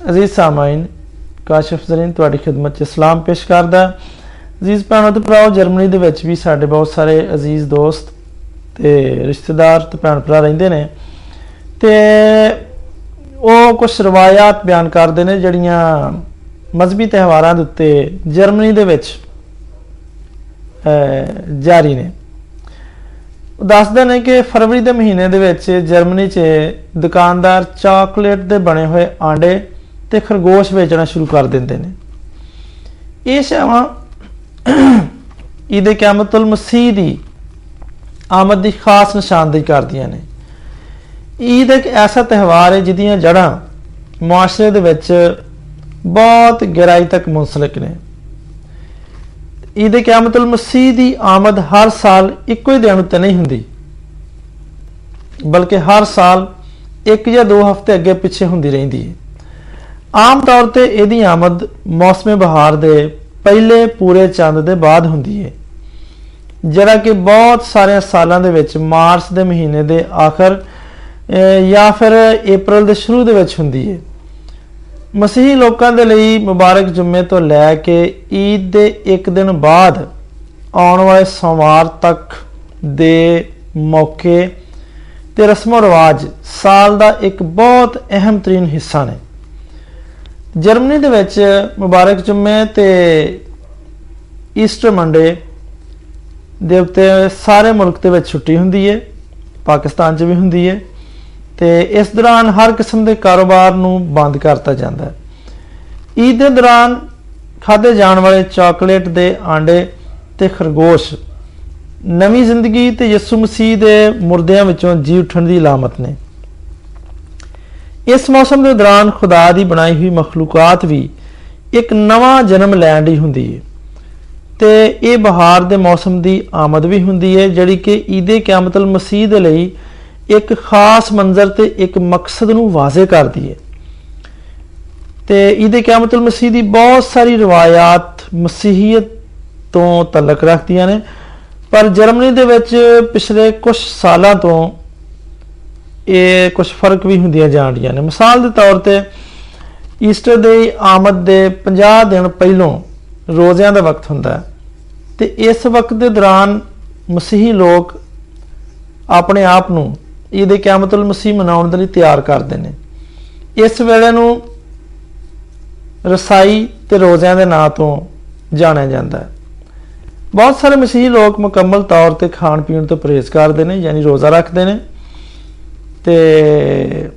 ਅਜ਼ੀਜ਼ ਸਾਮਾਈਨ, ਕਾਸ਼ਫ ਜ਼ਰੀਨ, ਤੁਹਾਡੀ ਖidmat 'ਚ ਸਲਾਮ ਪੇਸ਼ ਕਰਦਾ ਅਜ਼ੀਜ਼ ਭੈਣੋ ਤੇ ਭਰਾਓ, ਜਰਮਨੀ ਦੇ ਵਿੱਚ ਵੀ ਸਾਡੇ ਬਹੁਤ ਸਾਰੇ ਅਜ਼ੀਜ਼ ਦੋਸਤ ਤੇ ਰਿਸ਼ਤੇਦਾਰ ਤੇ ਭੈਣ ਭਰਾ ਰਹਿੰਦੇ ਨੇ ਤੇ ਉਹ ਕੁਝ ਰਵਾਇਤ ਬਿਆਨ ਕਰਦੇ ਨੇ ਜਿਹੜੀਆਂ ਮਜ਼ਬੀ ਤਿਉਹਾਰਾਂ ਦੇ ਉੱਤੇ ਜਰਮਨੀ ਦੇ ਵਿੱਚ ਜਾਰੀ ਨੇ। ਉਹ ਦੱਸਦੇ ਨੇ ਕਿ ਫਰਵਰੀ ਦੇ ਮਹੀਨੇ ਦੇ ਵਿੱਚ ਜਰਮਨੀ 'ਚ ਦੁਕਾਨਦਾਰ ਚਾਕਲੇਟ ਦੇ ਬਣੇ ਹੋਏ ਆਂਡੇ ਤੇ ਖਰਗੋਸ਼ ਵੇਚਣਾ ਸ਼ੁਰੂ ਕਰ ਦਿੰਦੇ ਨੇ। ਇਹ ਸ਼ਾਵਾਂ ਇਹਦੇ ਕਿਆਮਤੁਲ ਮਸੀਹ ਦੀ ਆਮਦ ਦੀ ਖਾਸ ਨਿਸ਼ਾਨਦੇਹੀ ਕਰਦੀਆਂ ਨੇ। ਈਦ ਇੱਕ ਐਸਾ ਤਿਉਹਾਰ ਹੈ ਜਿਹਦੀਆਂ ਜੜ੍ਹਾਂ ਮੁਆਸ਼ਰੇ ਦੇ ਵਿੱਚ ਬਹੁਤ ਗਹਿਰਾਈ ਤੱਕ ਮੁੰਸਲਕ ਨੇ। ਈਦ ਕਿਆਮਤੁਲ ਮਸੀਹ ਦੀ ਆਮਦ ਹਰ ਸਾਲ ਇੱਕੋ ਹੀ ਦਿਨ ਉੱਤੇ ਨਹੀਂ ਹੁੰਦੀ, ਬਲਕਿ ਹਰ ਸਾਲ ਇੱਕ ਜਾਂ ਦੋ ਹਫ਼ਤੇ ਅੱਗੇ ਪਿੱਛੇ ਹੁੰਦੀ ਰਹਿੰਦੀ ਹੈ। ਆਮ ਤੌਰ ਤੇ ਇਹਦੀ ਆਮਦ ਮੌਸਮੇ ਬਹਾਰ ਦੇ ਪਹਿਲੇ ਪੂਰੇ ਚੰਦ ਦੇ ਬਾਅਦ ਹੁੰਦੀ ਹੈ। ਜਿਹੜਾ ਕਿ ਬਹੁਤ ਸਾਰੇ ਸਾਲਾਂ ਦੇ ਵਿੱਚ ਮਾਰਚ ਦੇ ਮਹੀਨੇ ਦੇ ਆਖਰ ਜਾਂ ਫਿਰ April ਦੇ ਸ਼ੁਰੂ ਦੇ ਵਿੱਚ ਹੁੰਦੀ ਹੈ। ਮਸੀਹੀ ਲੋਕਾਂ ਦੇ ਲਈ ਮੁਬਾਰਕ ਜੁਮੇ ਤੋਂ ਲੈ ਕੇ ਈਦ ਦੇ ਇੱਕ ਦਿਨ ਬਾਅਦ ਆਉਣ ਵਾਲੇ ਸੋਮਵਾਰ ਤੱਕ ਦੇ ਮੌਕੇ ਤੇ ਰਸਮੋ ਰਿਵਾਜ ਸਾਲ ਦਾ ਇੱਕ ਬਹੁਤ ਅਹਿਮ ਤਰੀਨ ਹਿੱਸਾ ਨੇ। ਜਰਮਨੀ ਦੇ ਵਿੱਚ ਮੁਬਾਰਕ ਜੁਮੇ ਤੇ ਈਸਟਰ ਮੰਡੇ ਦੇ ਉੱਤੇ ਸਾਰੇ ਮੁਲਕ ਦੇ ਵਿੱਚ ਛੁੱਟੀ ਹੁੰਦੀ ਹੈ ਪਾਕਿਸਤਾਨ 'ਚ ਵੀ ਹੁੰਦੀ ਹੈ ਤੇ ਇਸ ਦੌਰਾਨ ਹਰ ਕਿਸਮ ਦੇ ਕਾਰੋਬਾਰ ਨੂੰ ਬੰਦ ਕਰਤਾ ਜਾਂਦਾ ਹੈ। ਈਦ ਦੇ ਦੌਰਾਨ ਖਾਦੇ ਜਾਣ ਵਾਲੇ ਚਾਕਲੇਟ ਦੇ ਆਂਡੇ ਤੇ ਖਰਗੋਸ਼, ਨਵੀਂ ਜ਼ਿੰਦਗੀ ਤੇ ਯਿਸੂ ਮਸੀਹ ਦੇ ਮੁਰਦਿਆਂ ਵਿੱਚੋਂ ਜੀ ਉੱਠਣ ਦੀ ਲਾਮਤ ਨੇ। ਇਸ ਮੌਸਮ ਦੇ ਦੌਰਾਨ ਖੁਦਾ ਦੀ ਬਣਾਈ ਹੋਈ ਮਖਲੂਕਾਤ ਵੀ ਇੱਕ ਨਵਾਂ ਜਨਮ ਲੈਣ ਦੀ ਹੁੰਦੀ ਹੈ ਤੇ ਇਹ ਬਹਾਰ ਦੇ ਮੌਸਮ ਦੀ ਆਮਦ ਵੀ ਹੁੰਦੀ ਹੈ ਜਿਹੜੀ ਕਿ ਈਦੇ ਕਿਆਮਤਲ ਮਸੀਹ ਦੇ ਲਈ ਇੱਕ ਖਾਸ ਮੰਜ਼ਰ ਤੇ ਇੱਕ ਮਕਸਦ ਨੂੰ ਵਾਜ਼ੇ ਕਰਦੀ ਹੈ ਤੇ ਇਹਦੇ ਕਿਆਮਤੁਲ ਮਸੀਹ ਦੀ ਬਹੁਤ ਸਾਰੀ ਰਵਾਇਤ ਮਸੀਹੀਅਤ ਤੋਂ ਤਲਕ ਰੱਖਦੀਆਂ ਨੇ। ਪਰ ਜਰਮਨੀ ਦੇ ਵਿੱਚ ਪਿਛਲੇ ਕੁਝ ਸਾਲਾਂ ਤੋਂ ਇਹ ਕੁਝ ਫ਼ਰਕ ਵੀ ਹੁੰਦੀਆਂ ਜਾਣ ਰਹੀਆਂ ਨੇ। ਮਿਸਾਲ ਦੇ ਤੌਰ ਤੇ ਈਸਟਰ ਦੇ ਆਮਦ ਦੇ 50 ਦਿਨ ਪਹਿਲਾਂ ਰੋਜ਼ਿਆਂ ਦਾ ਵਕਤ ਹੁੰਦਾ ਹੈ ਤੇ ਇਸ ਵਕਤ ਦੇ ਦੌਰਾਨ ਮਸੀਹੀ ਲੋਕ ਆਪਣੇ ਆਪ ਨੂੰ ਈਦ ਕਿਆਮਤੁਲ ਮਸੀਹ ਮਨਾਉਣ ਦੇ ਲਈ ਤਿਆਰ ਕਰਦੇ ਨੇ। ਇਸ ਵੇਲੇ ਨੂੰ ਰਸਾਈ ਤੇ ਰੋਜ਼ਿਆਂ ਦੇ ਨਾਂ ਤੋਂ ਜਾਣਿਆ ਜਾਂਦਾ ਹੈ। ਬਹੁਤ ਸਾਰੇ ਮਸੀਹੀ ਲੋਕ ਮੁਕੰਮਲ ਤੌਰ ਤੇ ਖਾਣ ਪੀਣ ਤੋਂ ਪਰਹੇਜ਼ ਕਰਦੇ ਨੇ, ਯਾਨੀ ਰੋਜ਼ਾ ਰੱਖਦੇ ਨੇ। ਤੇ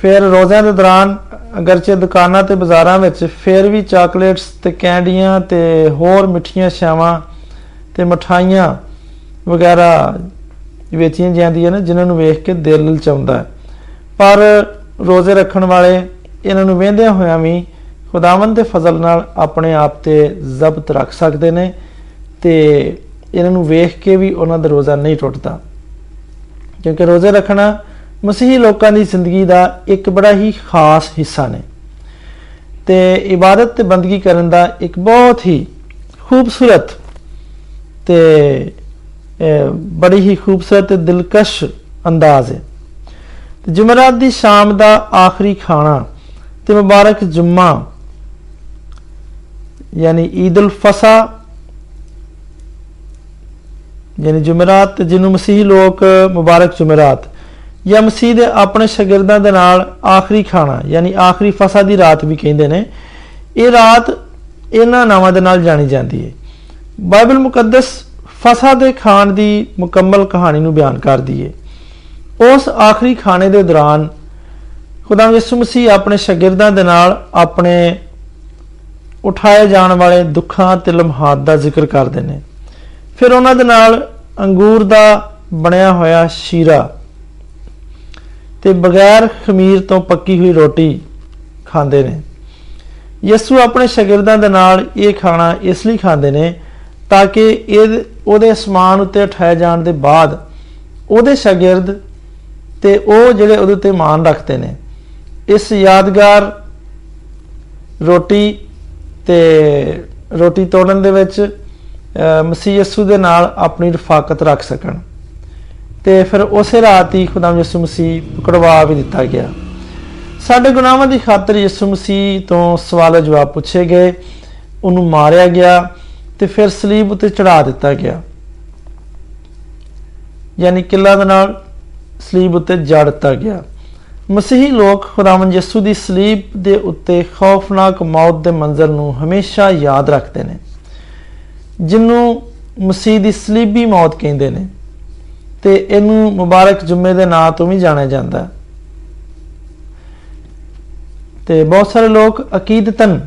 ਫਿਰ ਰੋਜ਼ਿਆਂ ਦੇ ਦੌਰਾਨ ਅਗਰਚੇ ਦੁਕਾਨਾਂ ਤੇ ਬਾਜ਼ਾਰਾਂ ਵਿੱਚ ਫਿਰ ਵੀ ਚਾਕਲੇਟਸ ਤੇ ਕੈਂਡੀਆਂ ਤੇ ਹੋਰ ਮਿੱਠੀਆਂ ਛਾਵਾਂ ਤੇ ਮਠਾਈਆਂ ਵਗੈਰਾ ਵੇਚੀਆਂ ਜਾਂਦੀਆਂ ਨੇ, ਜਿਨ੍ਹਾਂ ਨੂੰ ਵੇਖ ਕੇ ਦਿਲ ਲਚਾਉਂਦਾ ਹੈ। ਪਰ ਰੋਜ਼ੇ ਰੱਖਣ ਵਾਲੇ ਇਹਨਾਂ ਨੂੰ ਵੇਂਦਿਆਂ ਹੋਇਆਂ ਵੀ ਖੁਦਾਵੰਦ ਦੇ ਫਜ਼ਲ ਨਾਲ ਆਪਣੇ ਆਪ ਤੇ ਜ਼ਬਤ ਰੱਖ ਸਕਦੇ ਨੇ ਤੇ ਇਹਨਾਂ ਨੂੰ ਵੇਖ ਕੇ ਵੀ ਉਹਨਾਂ ਦਾ ਰੋਜ਼ਾ ਨਹੀਂ ਟੁੱਟਦਾ। ਕਿਉਂਕਿ ਰੋਜ਼ੇ ਰੱਖਣਾ ਮਸੀਹੀ ਲੋਕਾਂ ਦੀ ਜ਼ਿੰਦਗੀ ਦਾ ਇੱਕ ਬੜਾ ਹੀ ਖਾਸ ਹਿੱਸਾ ਨੇ। ਤੇ ਇਬਾਦਤ ਤੇ ਬੰਦਗੀ ਕਰਨ ਦਾ ਇੱਕ ਬਹੁਤ ਹੀ ਖੂਬਸੂਰਤ ਤੇ ਬੜੀ ਹੀ ਖੂਬਸੂਰਤ ਤੇ ਦਿਲਕਸ਼ ਅੰਦਾਜ਼ ਹੈ। ਤੇ ਜੁਮਰਾਤ ਦੀ ਸ਼ਾਮ ਦਾ ਆਖਰੀ ਖਾਣਾ ਤੇ ਮੁਬਾਰਕ ਜੁਮਾ, ਯਾਨੀ ਈਦ ਉਲ ਫਸਾ ਯਾਨੀ ਜੁਮਰਾਤ, ਜਿਹਨੂੰ ਮਸੀਹੀ ਲੋਕ ਮੁਬਾਰਕ ਜੁਮਰਾਤ, ਜਾਂ ਮਸੀਹ ਦੇ ਆਪਣੇ ਸ਼ਾਗਿਰਦਾਂ ਦੇ ਨਾਲ ਆਖਰੀ ਖਾਣਾ, ਯਾਨੀ ਆਖਰੀ ਫਸਾ ਦੀ ਰਾਤ ਵੀ ਕਹਿੰਦੇ ਨੇ, ਇਹ ਰਾਤ ਇਹਨਾਂ ਨਾਵਾਂ ਦੇ ਨਾਲ ਜਾਣੀ ਜਾਂਦੀ ਹੈ। ਬਾਈਬਲ ਮੁਕੱਦਸ ਫਸਾ ਦੇ ਖਾਣ ਦੀ ਮੁਕੰਮਲ ਕਹਾਣੀ ਨੂੰ ਬਿਆਨ ਕਰਦੀ ਹੈ। ਉਸ ਆਖਰੀ ਖਾਣੇ ਦੇ ਦੌਰਾਨ ਖੁਦਾ ਯਿਸੂ ਮਸੀਹ ਆਪਣੇ ਸ਼ਾਗਿਰਦਾਂ ਦੇ ਨਾਲ ਆਪਣੇ ਉਠਾਏ ਜਾਣ ਵਾਲੇ ਦੁੱਖਾਂ ਤੇ ਲਮਹਾਤ ਦਾ ਜ਼ਿਕਰ ਕਰਦੇ ਨੇ। ਫਿਰ ਉਹਨਾਂ ਦੇ ਨਾਲ ਅੰਗੂਰ ਦਾ ਬਣਿਆ ਹੋਇਆ ਸ਼ੀਰਾ ਤੇ ਬਗੈਰ ਖਮੀਰ ਤੋਂ ਪੱਕੀ ਹੋਈ ਰੋਟੀ ਖਾਂਦੇ ਨੇ। ਯਿਸੂ ਆਪਣੇ ਸ਼ਾਗਿਰਦਾਂ ਦੇ ਨਾਲ ਇਹ ਖਾਣਾ ਇਸ ਲਈ ਖਾਂਦੇ ਨੇ ਤਾਂ ਕਿ ਇਹ ਉਹਦੇ ਅਸਮਾਨ ਉੱਤੇ ਉਠਾਏ ਜਾਣ ਦੇ ਬਾਅਦ ਉਹਦੇ ਸ਼ਾਗਿਰਦ ਤੇ ਉਹ ਜਿਹੜੇ ਉਹਦੇ ਉੱਤੇ ਮਾਨ ਰੱਖਦੇ ਨੇ। ਇਸ ਯਾਦਗਾਰ ਰੋਟੀ ਤੇ ਰੋਟੀ ਤੋੜਨ ਦੇ ਵਿੱਚ ਮਸੀਹ ਯਸੂ ਦੇ ਨਾਲ ਆਪਣੀ ਰਫਾਕਤ ਰੱਖ ਸਕਣ। ਤੇ ਫਿਰ ਉਸੇ ਰਾਤ ਹੀ ਖੁਦਾਮ ਯਿਸੂ ਮਸੀਹ ਪਕੜਵਾ ਵੀ ਦਿੱਤਾ ਗਿਆ। ਸਾਡੇ ਗੁਨਾਹਾਂ ਦੀ ਖਾਤਰ ਯਿਸੂ ਮਸੀਹ ਤੋਂ ਸਵਾਲ ਜਵਾਬ ਪੁੱਛੇ ਗਏ। ਉਹਨੂੰ ਮਾਰਿਆ ਗਿਆ ਤੇ ਫਿਰ ਸਲੀਬ ਉੱਤੇ ਚੜਾ ਦਿੱਤਾ ਗਿਆ। ਯਾਨੀ ਕਿੱਲਾ ਦੇ ਨਾਲ ਸਲੀਬ ਉੱਤੇ ਜੜ ਦਿੱਤਾ ਗਿਆ। ਮਸੀਹੀ ਲੋਕ ਖੁਦਾਵੰਦ ਯਿਸੂ ਦੀ ਸਲੀਬ ਦੇ ਉੱਤੇ ਖੌਫਨਾਕ ਮੌਤ ਦੇ ਮੰਜ਼ਰ ਨੂੰ ਹਮੇਸ਼ਾ ਯਾਦ ਰੱਖਦੇ ਨੇ। ਜਿਹਨੂੰ ਮਸੀਹ ਦੀ ਸਲੀਬੀ ਮੌਤ ਕਹਿੰਦੇ ਨੇ ਤੇ ਇਹਨੂੰ ਮੁਬਾਰਕ ਜੁਮੇ ਦੇ ਨਾਂ ਤੋਂ ਵੀ ਜਾਣਿਆ ਜਾਂਦਾ। ਤੇ ਬਹੁਤ ਸਾਰੇ ਲੋਕ ਅਕੀਦਤਨ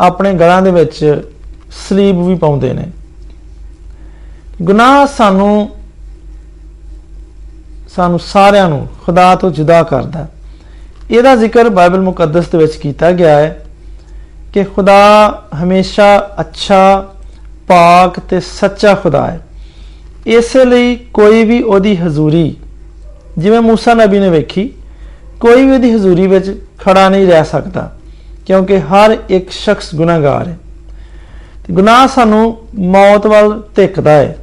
ਆਪਣੇ ਗਲਾਂ ਦੇ ਵਿੱਚ ਸਲੀਬ ਵੀ ਪਾਉਂਦੇ ਨੇ। ਗੁਨਾਹ ਸਾਨੂੰ ਸਾਨੂੰ ਸਾਰਿਆਂ ਨੂੰ, ਖੁਦਾ ਤੋਂ ਜੁਦਾ ਕਰਦਾ। ਇਹਦਾ ਜ਼ਿਕਰ ਬਾਈਬਲ ਮੁਕੱਦਸ ਦੇ ਵਿੱਚ ਕੀਤਾ ਗਿਆ ਹੈ ਕਿ ਖੁਦਾ ਹਮੇਸ਼ਾ ਅੱਛਾ ਪਾਕ ਤੇ ਸੱਚਾ ਖੁਦਾ ਹੈ ਇਸੇ ਲਈ ਕੋਈ ਵੀ ਉਹਦੀ ਹਜ਼ੂਰੀ ਜਿਵੇਂ موسی ਨਬੀ ਨੇ ਵੇਖੀ ਕੋਈ ਵੀ ਉਹਦੀ ਹਜ਼ੂਰੀ ਵਿੱਚ ਖੜਾ ਨਹੀਂ ਰਹਿ ਸਕਦਾ ਕਿਉਂਕਿ ਹਰ ਇੱਕ ਸ਼ਖਸ ਗੁਨਾਹਗਾਰ ਹੈ ਤੇ ਗੁਨਾਹ ਸਾਨੂੰ ਮੌਤ ਵੱਲ ਧਿੱਕਦਾ ਹੈ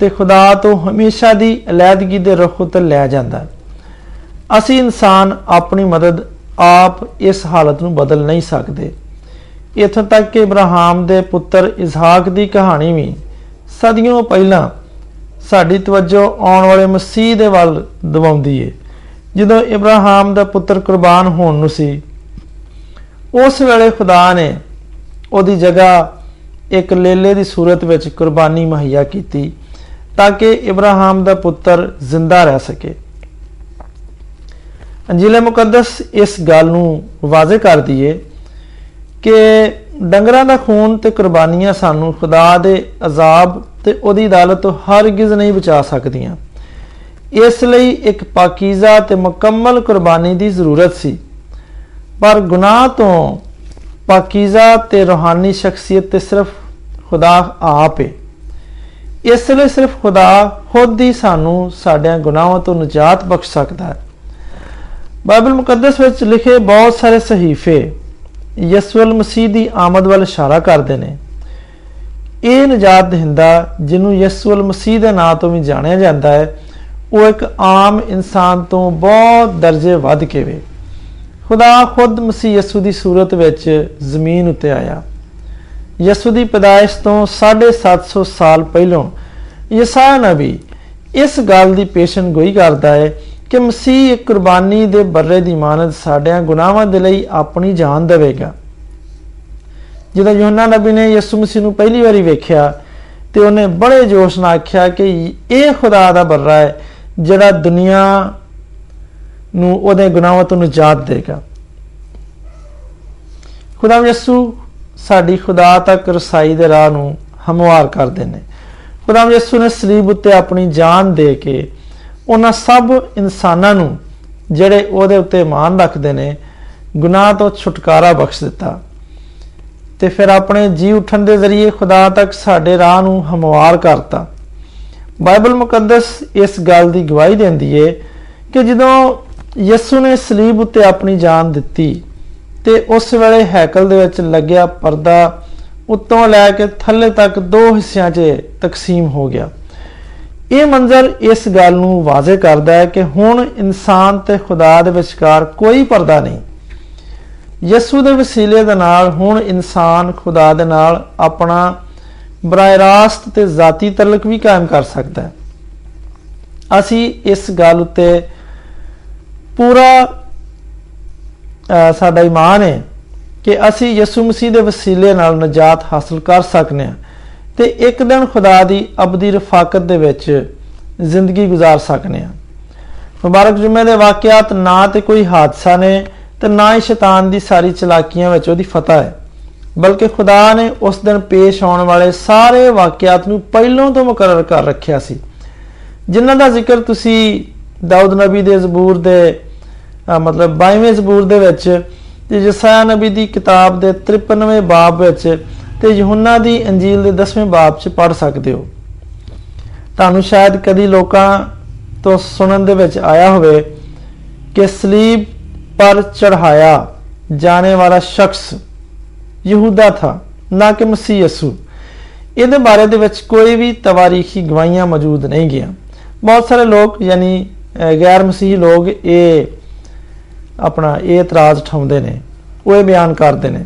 ਤੇ ਖੁਦਾ ਤੋਂ ਹਮੇਸ਼ਾ ਦੀ ਅਲੈਦਗੀ ਦੇ ਰੁਖ ਉਤੇ ਲੈ ਜਾਂਦਾ ਹੈ ਅਸੀਂ ਇਨਸਾਨ ਆਪਣੀ ਮਦਦ ਆਪ ਇਸ ਹਾਲਤ ਨੂੰ ਬਦਲ ਨਹੀਂ ਸਕਦੇ ਇਥੋਂ ਤੱਕ ਕਿ ਇਬਰਾਹਿਮ ਦੇ ਪੁੱਤਰ ਇਸਹਾਕ ਦੀ ਕਹਾਣੀ ਵੀ ਸਦੀਆਂ ਪਹਿਲਾਂ ਸਾਡੀ ਤਵੱਜੋ ਆਉਣ ਵਾਲੇ ਮਸੀਹ ਦੇ ਵੱਲ ਦਿਵਾਉਂਦੀ ਏ। ਜਦੋਂ ਇਬਰਾਹਿਮ ਦਾ ਪੁੱਤਰ ਕੁਰਬਾਨ ਹੋਣ ਨੂੰ ਸੀ, ਉਸ ਵੇਲੇ ਖੁਦਾ ਨੇ ਉਹਦੀ ਜਗ੍ਹਾ ਇੱਕ ਲੇਲੇ ਦੀ ਸੂਰਤ ਵਿੱਚ ਕੁਰਬਾਨੀ ਮੁਹੱਈਆ ਕੀਤੀ ਤਾਂ ਕਿ ਇਬਰਾਹਿਮ ਦਾ ਪੁੱਤਰ ਜ਼ਿੰਦਾ ਰਹਿ ਸਕੇ। ਅੰਜੀਲ ਮੁਕੱਦਸ ਇਸ ਗੱਲ ਨੂੰ ਵਾਜ਼ਿਹ ਕਰਦੀ ਏ ਕਿ ਡੰਗਰਾਂ ਦਾ ਖੂਨ ਤੇ ਕੁਰਬਾਨੀਆਂ ਸਾਨੂੰ ਖੁਦਾ ਦੇ ਅਜ਼ਾਬ ਤੇ ਉਹਦੀ ਅਦਾਲਤ ਤੋਂ ਹਰਗਿਜ਼ ਨਹੀਂ ਬਚਾ ਸਕਦੀਆਂ। ਇਸ ਲਈ ਇੱਕ ਪਾਕੀਜ਼ਾ ਤੇ ਮੁਕੰਮਲ ਕੁਰਬਾਨੀ ਦੀ ਜ਼ਰੂਰਤ ਸੀ। ਪਰ ਗੁਨਾਹ ਤੋਂ ਪਾਕੀਜ਼ਾ ਤੇ ਰੂਹਾਨੀ ਸ਼ਖਸੀਅਤ ਤੇ ਸਿਰਫ ਖੁਦਾ ਆਪ ਹੈ ਇਸ ਲਈ ਸਿਰਫ ਖੁਦਾ ਖੁਦ ਹੀ ਸਾਨੂੰ ਸਾਡੇ ਗੁਨਾਹਾਂ ਤੋਂ ਨਜਾਤ ਬਖਸ਼ ਸਕਦਾ ਹੈ। ਬਾਈਬਲ ਮੁਕੱਦਸ ਵਿੱਚ ਲਿਖੇ ਬਹੁਤ ਸਾਰੇ ਸਹੀਫੇ ਯਿਸੂਲ ਮਸੀਹ ਦੀ ਆਮਦ ਵੱਲ ਇਸ਼ਾਰਾ ਕਰਦੇ ਨੇ। ਇਹ ਨਜਾਤ ਦਹਿੰਦਾ ਜਿਹਨੂੰ ਯਿਸੂਲ ਮਸੀਹ ਦੇ ਨਾਂ ਤੋਂ ਵੀ ਜਾਣਿਆ ਜਾਂਦਾ ਹੈ, ਉਹ ਇੱਕ ਆਮ ਇਨਸਾਨ ਤੋਂ ਬਹੁਤ ਦਰਜੇ ਵੱਧ ਕੇ ਵੇ। ਖੁਦਾ ਖੁਦ ਮਸੀਹ ਯਿਸੂ ਦੀ ਸੂਰਤ ਵਿੱਚ ਜ਼ਮੀਨ ਉੱਤੇ ਆਇਆ। ਯਿਸੂ ਦੀ ਪੈਦਾਇਸ਼ ਤੋਂ 750 ਸਾਲ ਪਹਿਲਾਂ ਯਸਾਇਆ ਨਬੀ ਇਸ ਗੱਲ ਦੀ ਪੇਸ਼ਨ ਗੋਈ ਕਰਦਾ ਹੈ ਕਿ ਮਸੀਹ ਇੱਕ ਕੁਰਬਾਨੀ ਦੇ ਬਰਰੇ ਦੀ ਮਾਨਤ ਸਾਡਿਆਂ ਗੁਨਾਹਾਂ ਦੇ ਲਈ ਆਪਣੀ ਜਾਨ ਦੇਵੇਗਾ। ਜਦੋਂ ਯੋਹਨਾ ਨਬੀ ਨੇ ਯਿਸੂ ਮਸੀਹ ਨੂੰ ਪਹਿਲੀ ਵਾਰੀ ਵੇਖਿਆ ਤੇ ਉਹਨੇ ਬੜੇ ਜੋਸ਼ ਨਾਲ ਆਖਿਆ ਕਿ ਇਹ ਖੁਦਾ ਦਾ ਬਰਰਾ ਹੈ, ਜਿਹੜਾ ਦੁਨੀਆ ਨੂੰ ਉਹਦੇ ਗੁਨਾਹਾਂ ਤੋਂ ਨਜਾਤ ਦੇਗਾ ਖੁਦਾ ਯਿਸੂ ਸਾਡੀ ਖੁਦਾ ਤੱਕ ਰਸਾਈ ਦੇ ਰਾਹ ਨੂੰ ਹਮਵਾਰ ਕਰਦੇ ਨੇ। ਖੁਦਾ ਯਿਸੂ ਨੇ ਸਲੀਬ ਉੱਤੇ ਆਪਣੀ ਜਾਨ ਦੇ ਕੇ ਉਹਨਾਂ ਸਭ ਇਨਸਾਨਾਂ ਨੂੰ ਜਿਹੜੇ ਉਹਦੇ ਉੱਤੇ ਇਮਾਨ ਰੱਖਦੇ ਨੇ, ਗੁਨਾਹ ਤੋਂ ਛੁਟਕਾਰਾ ਬਖਸ਼ ਦਿੱਤਾ। ਤੇ ਫਿਰ ਆਪਣੇ ਜੀ ਉਠਣ ਦੇ ਜ਼ਰੀਏ ਖੁਦਾ ਤੱਕ ਸਾਡੇ ਰਾਹ ਨੂੰ ਹਮਵਾਰ ਕਰਤਾ। ਬਾਈਬਲ ਮੁਕੱਦਸ ਇਸ ਗੱਲ ਦੀ ਗਵਾਹੀ ਦਿੰਦੀ ਏ ਕਿ ਜਦੋਂ ਯਿਸੂ ਨੇ ਸਲੀਬ ਉੱਤੇ ਆਪਣੀ ਜਾਨ ਦਿੱਤੀ ਤੇ ਉਸ ਵੇਲੇ ਹੈਕਲ ਦੇ ਵਿੱਚ ਲੱਗਿਆ ਪਰਦਾ ਉੱਤੋਂ ਲੈ ਕੇ ਥੱਲੇ ਤੱਕ ਦੋ ਹਿੱਸਿਆਂ 'ਚ ਤਕਸੀਮ ਹੋ ਗਿਆ। ਇਹ ਮੰਜ਼ਰ ਇਸ ਗੱਲ ਨੂੰ ਵਾਜ਼ਿਹ ਕਰਦਾ ਹੈ ਕਿ ਹੁਣ ਇਨਸਾਨ ਤੇ ਖੁਦਾ ਦੇ ਵਿਚਕਾਰ ਕੋਈ ਪਰਦਾ ਨਹੀਂ। ਯਿਸੂ ਦੇ ਵਸੀਲੇ ਦੇ ਨਾਲ ਹੁਣ ਇਨਸਾਨ ਖੁਦਾ ਦੇ ਨਾਲ ਆਪਣਾ ਬਰਾਏ ਰਾਸਤ ਤੇ ਜ਼ਾਤੀ ਤਲਕ ਵੀ ਕਾਇਮ ਕਰ ਸਕਦਾ ਹੈ। ਅਸੀਂ ਇਸ ਗੱਲ ਉੱਤੇ ਪੂਰਾ ਸਾਡਾ ਈਮਾਨ ਹੈ ਕਿ ਅਸੀਂ ਯਿਸੂ ਮਸੀਹ ਦੇ ਵਸੀਲੇ ਨਾਲ ਨਜਾਤ ਹਾਸਲ ਕਰ ਸਕਨੇ ਹਾਂ। ਤੇ ਇੱਕ ਦਿਨ ਖੁਦਾ ਦੀ ਅਬਦੀ ਰਫਾਕਤ ਦੇ ਵਿੱਚ ਜ਼ਿੰਦਗੀ ਗੁਜ਼ਾਰ ਸਕਨੇ ਆ ਮੁਬਾਰਕ ਜੁਮੇ ਦੇ ਵਾਕਿਆਤ, ਨਾ ਤੇ ਕੋਈ ਹਾਦਸਾ ਨੇ ਤੇ ਨਾ ਹੀ ਸ਼ੈਤਾਨ ਦੀ ਸਾਰੀ ਚਲਾਕੀਆਂ ਵਿੱਚ ਉਹਦੀ ਫਤਹ ਹੈ। ਬਲਕਿ ਖੁਦਾ ਨੇ ਉਸ ਦਿਨ ਪੇਸ਼ ਆਉਣ ਵਾਲੇ ਸਾਰੇ ਵਾਕਿਆਤ ਨੂੰ ਪਹਿਲਾਂ ਤੋਂ ਮੁਕਰਰ ਕਰ ਰੱਖਿਆ ਸੀ। ਜਿਨ੍ਹਾਂ ਦਾ ਜ਼ਿਕਰ ਤੁਸੀਂ ਦਾਊਦ ਨਬੀ ਦੇ ਜ਼ਬੂਰ ਦੇ ਮਤਲਬ 22ਵੇਂ ਜ਼ਬੂਰ ਦੇ ਵਿੱਚ ਤੇ ਜਸਾਇਆ ਨਬੀ ਦੀ ਕਿਤਾਬ ਦੇ 53ਵੇਂ ਬਾਬ ਵਿੱਚ ਤੇ ਯਹੋਨਾ ਦੀ ਅੰਜੀਲ ਦੇ 10ਵੇਂ ਬਾਬ 'ਚ ਪੜ ਸਕਦੇ ਹੋ। ਤੁਹਾਨੂੰ ਸ਼ਾਇਦ ਕਦੀ ਲੋਕਾਂ ਤੋਂ ਸੁਣਨ ਦੇ ਵਿੱਚ ਆਇਆ ਹੋਵੇ ਕਿ ਸਲੀਬ ਪਰ ਚੜਾਇਆ ਜਾਣੇ ਵਾਲਾ ਸ਼ਖਸ ਯਹੂਦਾ ਥਾ, ਨਾ ਕਿ ਮਸੀਹ ਯਸੂ। ਇਹਦੇ ਬਾਰੇ ਦੇ ਵਿੱਚ ਕੋਈ ਵੀ ਤਵਾਰੀਖੀ ਗਵਾਹੀਆਂ ਮੌਜੂਦ ਨਹੀਂ ਗਿਆ ਬਹੁਤ ਸਾਰੇ ਲੋਕ, ਯਾਨੀ ਗੈਰ ਮਸੀਹੀ ਲੋਕ ਇਹ ਆਪਣਾ ਇਹ ਇਤਰਾਜ਼ ਉਠਾਉਂਦੇ ਨੇ, ਉਹ ਇਹ ਬਿਆਨ ਕਰਦੇ ਨੇ।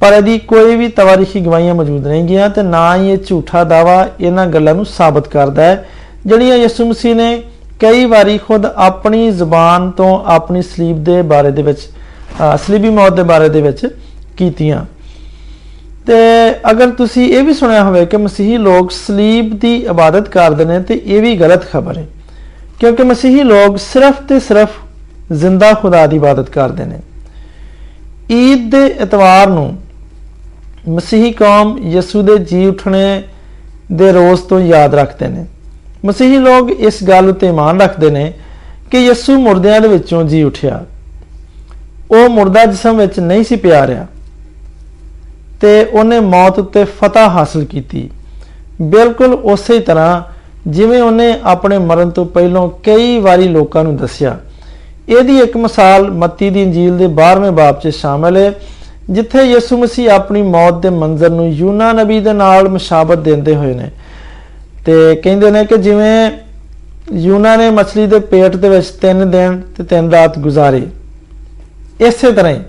ਪਰ ਇਹਦੀ ਕੋਈ ਵੀ ਤਵਾਰੀਖੀ ਗਵਾਹੀਆਂ ਮੌਜੂਦ ਨਹੀਂ ਗਿਆ ਤੇ ਨਾ ਹੀ ਇਹ ਝੂਠਾ ਦਾਵਾ ਇਹਨਾਂ ਗੱਲਾਂ ਨੂੰ ਸਾਬਤ ਕਰਦਾ ਹੈ। ਜਿਹੜੀਆਂ ਯਿਸੂ ਮਸੀਹ ਨੇ ਕਈ ਵਾਰੀ ਖੁਦ ਆਪਣੀ ਜ਼ੁਬਾਨ ਤੋਂ ਆਪਣੀ ਸਲੀਬ ਦੇ ਬਾਰੇ ਦੇ ਵਿੱਚ ਸਲੀਬੀ ਮੌਤ ਦੇ ਬਾਰੇ ਦੇ ਵਿੱਚ ਕੀਤੀਆਂ। ਤੇ ਅਗਰ ਤੁਸੀਂ ਇਹ ਵੀ ਸੁਣਿਆ ਹੋਵੇ ਕਿ ਮਸੀਹੀ ਲੋਕ ਸਲੀਬ ਦੀ ਇਬਾਦਤ ਕਰਦੇ ਨੇ ਤੇ ਇਹ ਵੀ ਗਲਤ ਖਬਰ ਹੈ। ਕਿਉਂਕਿ ਮਸੀਹੀ ਲੋਕ ਸਿਰਫ ਤੇ ਸਿਰਫ ਜ਼ਿੰਦਾ ਖੁਦਾ ਦੀ ਇਬਾਦਤ ਕਰਦੇ ਨੇ। ਈਦ ਦੇ ਇਤਵਾਰ ਨੂੰ ਮਸੀਹੀ ਕੌਮ ਯਿਸੂ ਦੇ ਜੀ ਉਠਣੇ ਦੇ ਰੋਜ਼ ਤੋਂ ਯਾਦ ਰੱਖਦੇ ਨੇ। ਮਸੀਹੀ ਲੋਕ ਇਸ ਗੱਲ ਉਤੇ ਇਮਾਨ ਰੱਖਦੇ ਨੇ ਕਿ ਯਿਸੂ ਮੁਰਦਿਆਂ ਦੇ ਵਿੱਚੋਂ ਜੀ ਉਠਿਆ। ਉਹ ਮੁਰਦਾ ਜਿਸਮ ਵਿੱਚ ਨਹੀਂ ਸੀ ਪਿਆ ਰਿਹਾ ਤੇ ਉਹਨੇ ਮੌਤ ਉੱਤੇ ਫਤਹ ਹਾਸਲ ਕੀਤੀ। ਬਿਲਕੁਲ ਉਸੇ ਤਰ੍ਹਾਂ ਜਿਵੇਂ ਉਹਨੇ ਆਪਣੇ ਮਰਨ ਤੋਂ ਪਹਿਲਾਂ ਕਈ ਵਾਰੀ ਲੋਕਾਂ ਨੂੰ ਦੱਸਿਆ। ਇਹਦੀ ਇੱਕ ਮਿਸਾਲ ਮੱਤੀ ਦੀ ਇੰਜੀਲ ਦੇ 12ਵੇਂ ਬਾਬ 'ਚ ਸ਼ਾਮਲ ਹੈ। ਜਿੱਥੇ ਯਿਸੂ ਮਸੀਹ ਆਪਣੀ ਮੌਤ ਦੇ ਮੰਜ਼ਰ ਨੂੰ ਯੂਨਾ ਨਬੀ ਦੇ ਨਾਲ ਮੁਸ਼ਾਬਤ ਦਿੰਦੇ ਹੋਏ ਨੇ। ਤੇ ਕਹਿੰਦੇ ਨੇ ਕਿ ਜਿਵੇਂ ਯੂਨਾ ਨੇ ਮਛਲੀ ਦੇ ਪੇਟ ਦੇ ਵਿੱਚ 3 ਦਿਨ ਤੇ 3 ਰਾਤ ਗੁਜ਼ਾਰੇ, ਇਸੇ ਤਰ੍ਹਾਂ ਹੀ।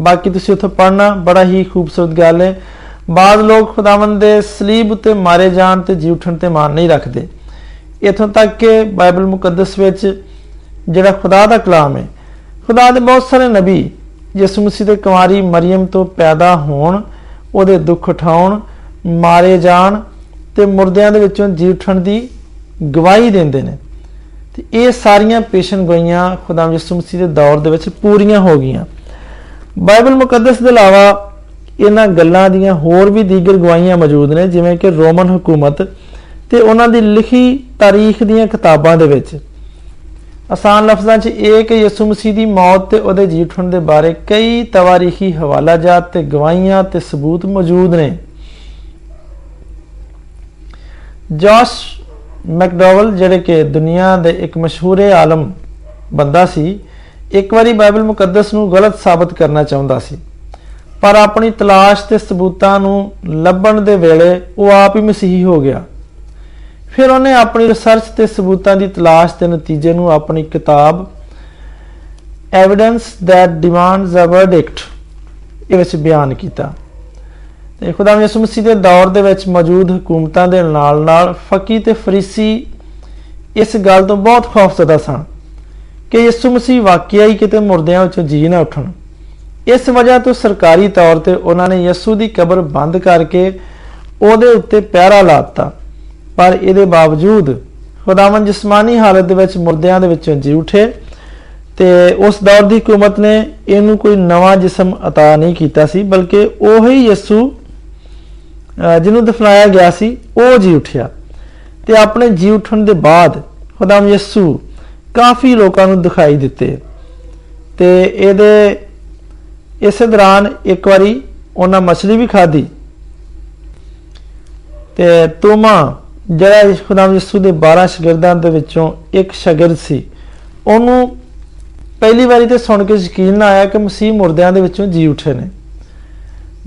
ਬਾਕੀ ਤੁਸੀਂ ਉੱਥੇ ਪੜਨਾ ਬੜਾ ਹੀ ਖੂਬਸੂਰਤ ਗੱਲ ਹੈ। ਬਾਦ ਲੋਕ ਖੁਦਾਵੰਦ ਦੇ ਸਲੀਬ ਉਤੇ ਮਾਰੇ ਜਾਣ ਤੇ ਜੀ ਉਠਣ ਤੇ ਮਾਨ ਨਹੀਂ ਰੱਖਦੇ। ਇਥੋਂ ਤੱਕ ਕਿ ਬਾਈਬਲ ਮੁਕੱਦਸ ਵਿੱਚ ਜਿਹੜਾ ਖੁਦਾ ਦਾ ਕਲਾਮ ਹੈ, ਖੁਦਾ ਦੇ ਬਹੁਤ ਸਾਰੇ ਨਬੀ ਯਿਸੂ ਮਸੀਹ ਦੇ ਕੁਮਾਰੀ ਮਰੀਮ ਤੋਂ ਪੈਦਾ ਹੋਣ, ਉਹਦੇ ਦੁੱਖ ਉਠਾਉਣ, ਮਾਰੇ ਜਾਣ ਤੇ ਮੁਰਦਿਆਂ ਦੇ ਵਿੱਚੋਂ ਜੀ ਉਠਣ ਦੀ ਗਵਾਹੀ ਦਿੰਦੇ ਨੇ। ਤੇ ਇਹ ਸਾਰੀਆਂ ਪੇਸ਼ਨ ਗੋਈਆਂ ਖੁਦਾ ਯਿਸੂ ਮਸੀਹ ਦੇ ਦੌਰ ਦੇ ਵਿੱਚ ਪੂਰੀਆਂ ਹੋ ਗਈਆਂ। ਬਾਈਬਲ ਮੁਕੱਦਸ ਦੇ ਇਲਾਵਾ ਇਹਨਾਂ ਗੱਲਾਂ ਦੀਆਂ ਹੋਰ ਵੀ ਦੀਗਰ ਗਵਾਹੀਆਂ ਮੌਜੂਦ ਨੇ, ਜਿਵੇਂ ਕਿ ਰੋਮਨ ਹਕੂਮਤ ਤੇ ਉਹਨਾਂ ਦੀ ਲਿਖੀ ਤਾਰੀਖ ਦੀਆਂ ਕਿਤਾਬਾਂ ਦੇ ਵਿੱਚ। ਆਸਾਨ ਲਫ਼ਜ਼ਾਂ 'ਚ ਇਹ ਕਿ ਯਿਸੂ ਮਸੀਹ ਦੀ ਮੌਤ ਤੇ ਉਹਦੇ ਜੀ ਉਠਣ ਦੇ ਬਾਰੇ ਕਈ ਤਵਾਰੀਖੀ ਹਵਾਲਾਜਾਤ ਤੇ ਗਵਾਹੀਆਂ ਤੇ ਸਬੂਤ ਮੌਜੂਦ ਨੇ। ਜੋਸ਼ ਮੈਕਡੋਵਲ, ਜਿਹੜੇ ਕਿ ਦੁਨੀਆ ਦੇ ਇੱਕ ਮਸ਼ਹੂਰ ਆਲਮ ਬੰਦਾ ਸੀ, ਇੱਕ ਵਾਰੀ ਬਾਈਬਲ ਮੁਕੱਦਸ ਨੂੰ ਗਲਤ ਸਾਬਤ ਕਰਨਾ ਚਾਹੁੰਦਾ ਸੀ। ਪਰ ਆਪਣੀ ਤਲਾਸ਼ ਤੇ ਸਬੂਤਾਂ ਨੂੰ ਲੱਭਣ ਦੇ ਵੇਲੇ ਉਹ ਆਪ ਹੀ ਮਸੀਹੀ ਹੋ ਗਿਆ। ਫਿਰ ਉਹਨੇ ਆਪਣੀ ਰਿਸਰਚ ਤੇ ਸਬੂਤਾਂ ਦੀ ਤਲਾਸ਼ ਦੇ ਨਤੀਜੇ ਨੂੰ ਆਪਣੀ ਕਿਤਾਬ evidence that demands a verdict ਇਹ ਵਿੱਚ ਬਿਆਨ ਕੀਤਾ। ਤੇ ਖੁਦਾਵੰਦ ਯਿਸੂ ਮਸੀਹ ਦੇ ਦੌਰ ਦੇ ਵਿੱਚ ਮੌਜੂਦ ਹਕੂਮਤਾਂ ਦੇ ਨਾਲ-ਨਾਲ ਫਕੀ ਤੇ ਫਰੀਸੀ ਇਸ ਗੱਲ ਤੋਂ ਬਹੁਤ ਖੌਫਜ਼ਦਾ ਸਨ ਕਿ ਯਿਸੂ ਮਸੀਹ ਵਾਕਿਆ ਹੀ ਕਿਤੇ ਮੁਰਦਿਆਂ ਵਿੱਚੋਂ ਜੀ ਨਾ ਉੱਠਣ। ਇਸ ਵਜ੍ਹਾ ਤੋਂ ਸਰਕਾਰੀ ਤੌਰ ਤੇ ਉਹਨਾਂ ਨੇ ਯਿਸੂ ਦੀ ਕਬਰ ਬੰਦ ਕਰਕੇ ਉਹਦੇ ਉੱਤੇ ਪਹਿਰਾ ਲਾਤਾ ਪਰ ਇਹਦੇ ਬਾਵਜੂਦ ਖੁਦਾਵੰਦ ਜਿਸਮਾਨੀ ਹਾਲਤ ਦੇ ਵਿੱਚ ਮੁਰਦਿਆਂ ਦੇ ਵਿੱਚੋਂ ਜੀ ਉਠੇ ਤੇ ਉਸ ਦੌਰ ਦੀ ਹਕੂਮਤ ਨੇ ਇਹਨੂੰ ਕੋਈ ਨਵਾਂ ਜਿਸਮ عطا ਨਹੀਂ ਕੀਤਾ ਸੀ ਬਲਕਿ ਉਹੀ ਯਿਸੂ ਜਿਹਨੂੰ ਦਫਨਾਇਆ ਗਿਆ ਸੀ ਉਹ ਜੀ ਉਠਿਆ ਤੇ ਆਪਣੇ ਜੀ ਉਠਣ ਦੇ ਬਾਅਦ ਖੁਦਾਮ ਯਿਸੂ ਕਾਫੀ ਲੋਕਾਂ ਨੂੰ ਦਿਖਾਈ ਦਿੱਤੇ ਤੇ ਇਹਦੇ ਇਸੇ ਦੌਰਾਨ ਇੱਕ ਵਾਰੀ ਉਹਨਾਂ ਮਛਲੀ ਵੀ ਖਾਧੀ ਤੇ ਤੋਮਾ ਜਿਹੜਾ ਖੁਦਾਮ ਯਿਸੂ ਦੇ 12 ਸ਼ਾਗਿਰਦਾਂ ਦੇ ਵਿੱਚੋਂ ਇੱਕ ਸ਼ਾਗਿਰਦ ਸੀ, ਉਹਨੂੰ ਪਹਿਲੀ ਵਾਰੀ ਤੇ ਸੁਣ ਕੇ ਯਕੀਨ ਨਾ ਆਇਆ ਕਿ ਮਸੀਹ ਮੁਰਦਿਆਂ ਦੇ ਵਿੱਚੋਂ ਜੀ ਉਠੇ ਨੇ।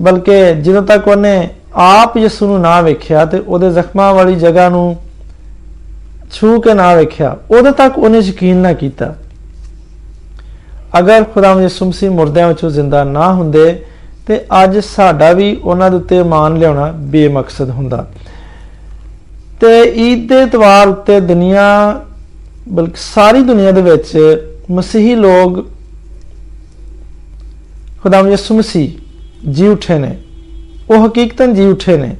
ਬਲਕਿ ਜਦੋਂ ਤੱਕ ਉਹਨੇ ਆਪ ਯਿਸੂ ਨੂੰ ਨਾ ਵੇਖਿਆ ਤੇ ਉਹਦੇ ਜ਼ਖਮਾਂ ਵਾਲੀ ਜਗ੍ਹਾ ਨੂੰ ਛੂ ਕੇ ਨਾ ਵੇਖਿਆ, ਉਦੋਂ ਤੱਕ ਉਹਨੇ ਯਕੀਨ ਨਾ ਕੀਤਾ। ਅਗਰ ਖੁਦਾਵੰਦ ਯਿਸੂ ਮਸੀਹ ਮੁਰਦਿਆਂ ਵਿੱਚੋਂ ਜ਼ਿੰਦਾ ਨਾ ਹੁੰਦੇ, ਤੇ ਅੱਜ ਸਾਡਾ ਵੀ ਉਹਨਾਂ ਦੇ ਉੱਤੇ ਮਾਨ ਲਿਆਉਣਾ ਬੇਮਕਸਦ ਹੁੰਦਾ। ਤੇ ਈਦ ਦੇ ਇਤਵਾਰ ਉੱਤੇ ਦੁਨੀਆ, ਬਲਕਿ ਸਾਰੀ ਦੁਨੀਆ ਦੇ ਵਿੱਚ ਮਸੀਹੀ ਲੋਕ ਖੁਦਾਵੰਦ ਯਿਸੂ ਮਸੀਹ ਜੀ ਉਠੇ ਨੇ। ਉਹ ਹਕੀਕਤਨ ਜੀ ਉਠੇ ਨੇ।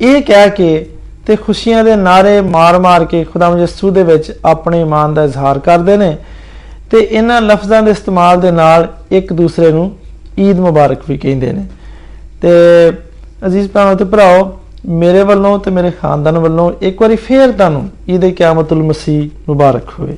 ਇਹ ਕਹਿ ਕੇ ਤੇ ਖੁਸ਼ੀਆਂ ਦੇ ਨਾਰੇ ਮਾਰ-ਮਾਰ ਕੇ ਖੁਦਾਵੰਦ ਯਿਸੂ ਦੇ ਵਿੱਚ ਆਪਣੇ ਇਮਾਨ ਦਾ ਇਜ਼ਹਾਰ ਕਰਦੇ ਨੇ ਤੇ ਇਹਨਾਂ ਲਫ਼ਜ਼ਾਂ ਦੇ ਇਸਤੇਮਾਲ ਦੇ ਨਾਲ ਇੱਕ ਦੂਸਰੇ ਨੂੰ ਈਦ ਮੁਬਾਰਕ ਵੀ ਕਹਿੰਦੇ ਨੇ। ਤੇ ਅਜ਼ੀਜ਼ ਭਰਾਓ ਤੇ ਭਰਾਓ ਮੇਰੇ ਵੱਲੋਂ ਤੇ ਮੇਰੇ ਖਾਨਦਾਨ ਵੱਲੋਂ ਇੱਕ ਵਾਰੀ ਫੇਰ ਤੁਹਾਨੂੰ ਈਦ ਕਿਆਮਤੁਲ ਮਸੀਹ ਮੁਬਾਰਕ ਹੋਵੇ।